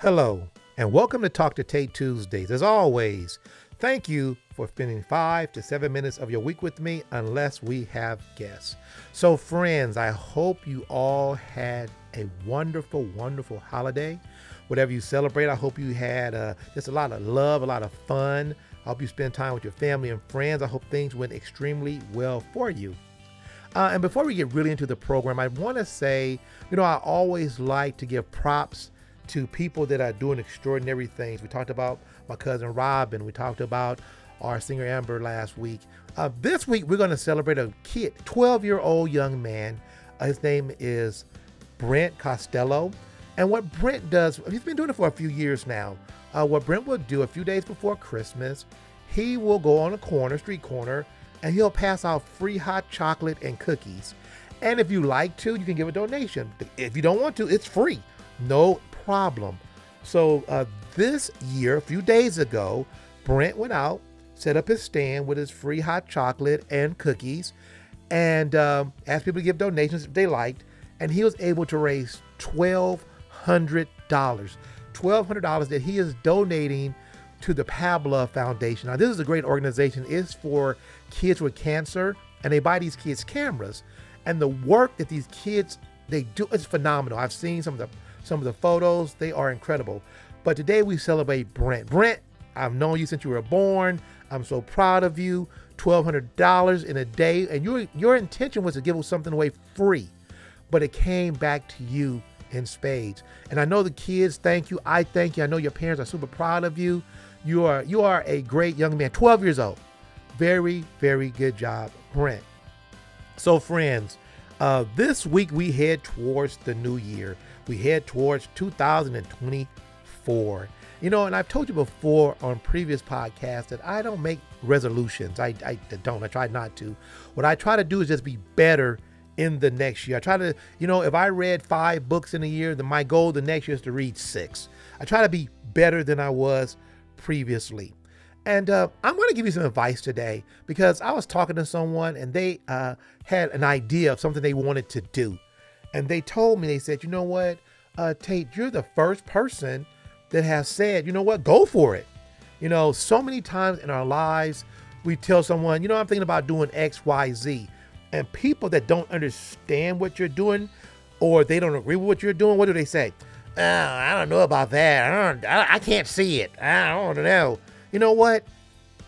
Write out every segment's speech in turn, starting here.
Hello, and welcome to Talk to Tate Tuesdays. As always, thank you for spending five to seven minutes of your week with me, unless we have guests. So, friends, I hope you all had a wonderful, wonderful holiday. Whatever you celebrate, I hope you had uh, just a lot of love, a lot of fun. I hope you spend time with your family and friends. I hope things went extremely well for you. Uh, and before we get really into the program, I want to say, you know, I always like to give props to people that are doing extraordinary things. We talked about my cousin Robin. We talked about our singer Amber last week. Uh, this week, we're going to celebrate a kid, 12 year old young man. Uh, his name is Brent Costello. And what Brent does, he's been doing it for a few years now. Uh, what Brent will do a few days before Christmas, he will go on a corner, street corner, and he'll pass out free hot chocolate and cookies. And if you like to, you can give a donation. If you don't want to, it's free. No problem. So uh, this year, a few days ago, Brent went out, set up his stand with his free hot chocolate and cookies, and um, asked people to give donations if they liked. And he was able to raise twelve hundred dollars, twelve hundred dollars that he is donating to the Pablove Foundation. Now, this is a great organization. It's for kids with cancer, and they buy these kids cameras. And the work that these kids they do is phenomenal. I've seen some of the some of the photos; they are incredible. But today we celebrate Brent. Brent, I've known you since you were born. I'm so proud of you. Twelve hundred dollars in a day, and your your intention was to give something away free, but it came back to you in spades. And I know the kids thank you. I thank you. I know your parents are super proud of you. You are you are a great young man, 12 years old. Very, very good job, Brent. So, friends, uh, this week we head towards the new year. We head towards 2024. You know, and I've told you before on previous podcasts that I don't make resolutions. I, I don't. I try not to. What I try to do is just be better in the next year. I try to, you know, if I read five books in a year, then my goal the next year is to read six. I try to be better than I was previously. And uh, I'm going to give you some advice today because I was talking to someone and they uh, had an idea of something they wanted to do. And they told me, they said, you know what, uh, Tate, you're the first person that has said, you know what, go for it. You know, so many times in our lives, we tell someone, you know, I'm thinking about doing X, Y, Z. And people that don't understand what you're doing or they don't agree with what you're doing, what do they say? Oh, I don't know about that. I, don't, I, I can't see it. I don't know. You know what?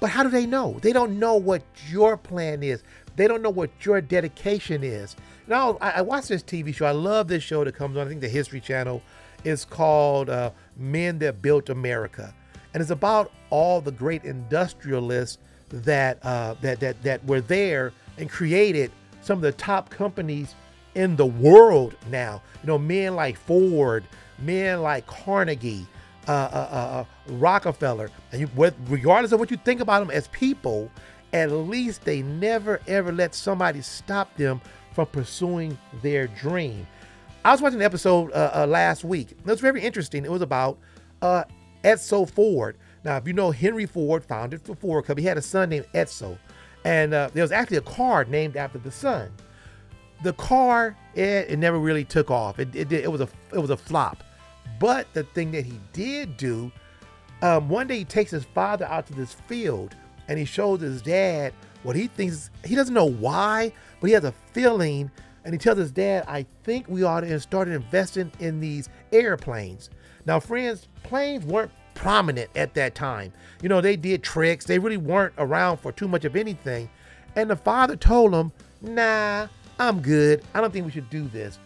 But how do they know? They don't know what your plan is. They don't know what your dedication is. Now, I, I watch this TV show. I love this show that comes on, I think the History Channel. It's called uh, Men That Built America. And it's about all the great industrialists that, uh, that, that, that were there and created some of the top companies in the world now. You know, men like Ford, men like Carnegie, uh, uh, uh, uh Rockefeller, and you, regardless of what you think about them as people, at least they never ever let somebody stop them from pursuing their dream. I was watching an episode uh, last week. It was very interesting. It was about Edsel Ford. Now, if you know Henry Ford, founded for Ford Company, he had a son named Edsel, and there was actually a car named after the son. The car, it, it never really took off. It, it, it was a it was a flop. But the thing that he did do, um, one day he takes his father out to this field and he shows his dad what he thinks. He doesn't know why, but he has a feeling. And he tells his dad, I think we ought to start investing in these airplanes. Now, friends, planes weren't prominent at that time. You know, they did tricks, they really weren't around for too much of anything. And the father told him, Nah, I'm good. I don't think we should do this.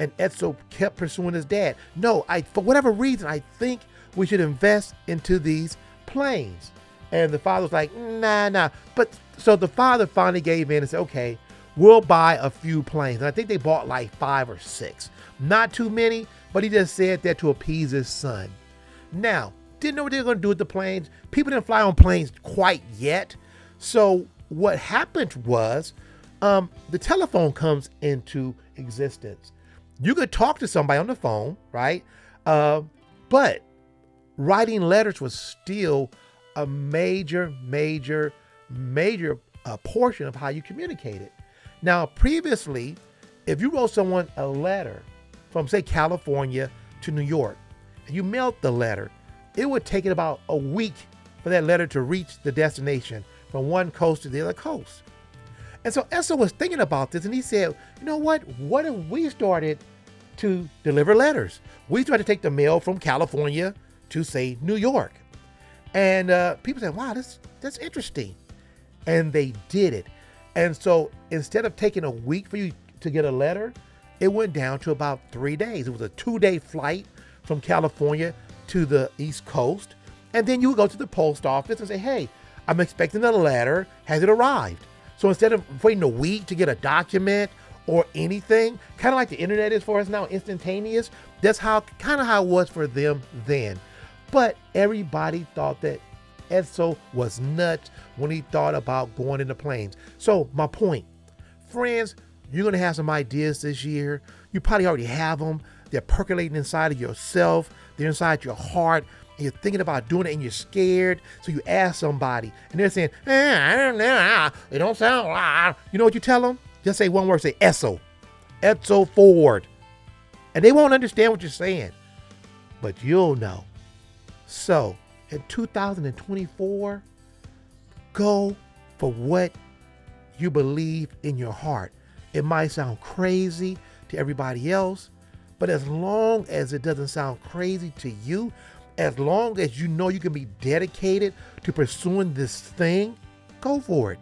And Edsel kept pursuing his dad. No, I for whatever reason, I think we should invest into these planes. And the father was like, nah, nah. But so the father finally gave in and said, okay, we'll buy a few planes. And I think they bought like five or six. Not too many, but he just said that to appease his son. Now, didn't know what they were going to do with the planes. People didn't fly on planes quite yet. So what happened was um, the telephone comes into existence you could talk to somebody on the phone, right? Uh, but writing letters was still a major, major, major uh, portion of how you communicated. Now, previously, if you wrote someone a letter from, say, California to New York, and you mailed the letter, it would take it about a week for that letter to reach the destination from one coast to the other coast. And so Edsel was thinking about this and he said, you know what? What if we started to deliver letters? We started to take the mail from California to, say, New York. And uh, people said, wow, that's, that's interesting. And they did it. And so instead of taking a week for you to get a letter, it went down to about three days. It was a two day flight from California to the East Coast. And then you would go to the post office and say, hey, I'm expecting a letter. Has it arrived? So instead of waiting a week to get a document or anything, kind of like the internet is for us now, instantaneous, that's how kind of how it was for them then. But everybody thought that Edsel was nuts when he thought about going into planes. So my point, friends, you're gonna have some ideas this year. You probably already have them. They're percolating inside of yourself. They're inside your heart. You're thinking about doing it and you're scared. So you ask somebody and they're saying, eh, I don't know. It don't sound like. You know what you tell them? Just say one word, say Edsel. Edsel Ford. And they won't understand what you're saying, but you'll know. So in 2024, go for what you believe in your heart. It might sound crazy to everybody else, but as long as it doesn't sound crazy to you, as long as you know you can be dedicated to pursuing this thing, go for it.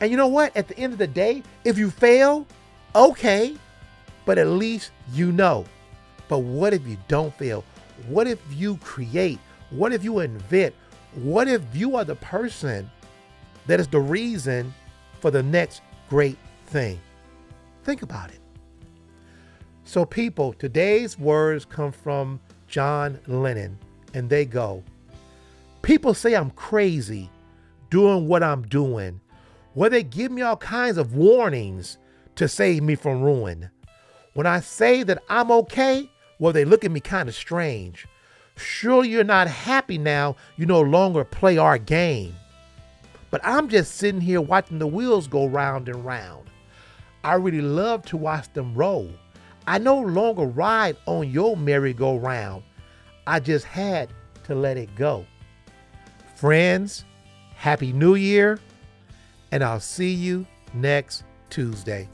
And you know what? At the end of the day, if you fail, okay, but at least you know. But what if you don't fail? What if you create? What if you invent? What if you are the person that is the reason for the next great thing? Think about it. So, people, today's words come from John Lennon, and they go People say I'm crazy doing what I'm doing. Well, they give me all kinds of warnings to save me from ruin. When I say that I'm okay, well, they look at me kind of strange. Surely you're not happy now you no longer play our game. But I'm just sitting here watching the wheels go round and round. I really love to watch them roll. I no longer ride on your merry-go-round. I just had to let it go. Friends, Happy New Year, and I'll see you next Tuesday.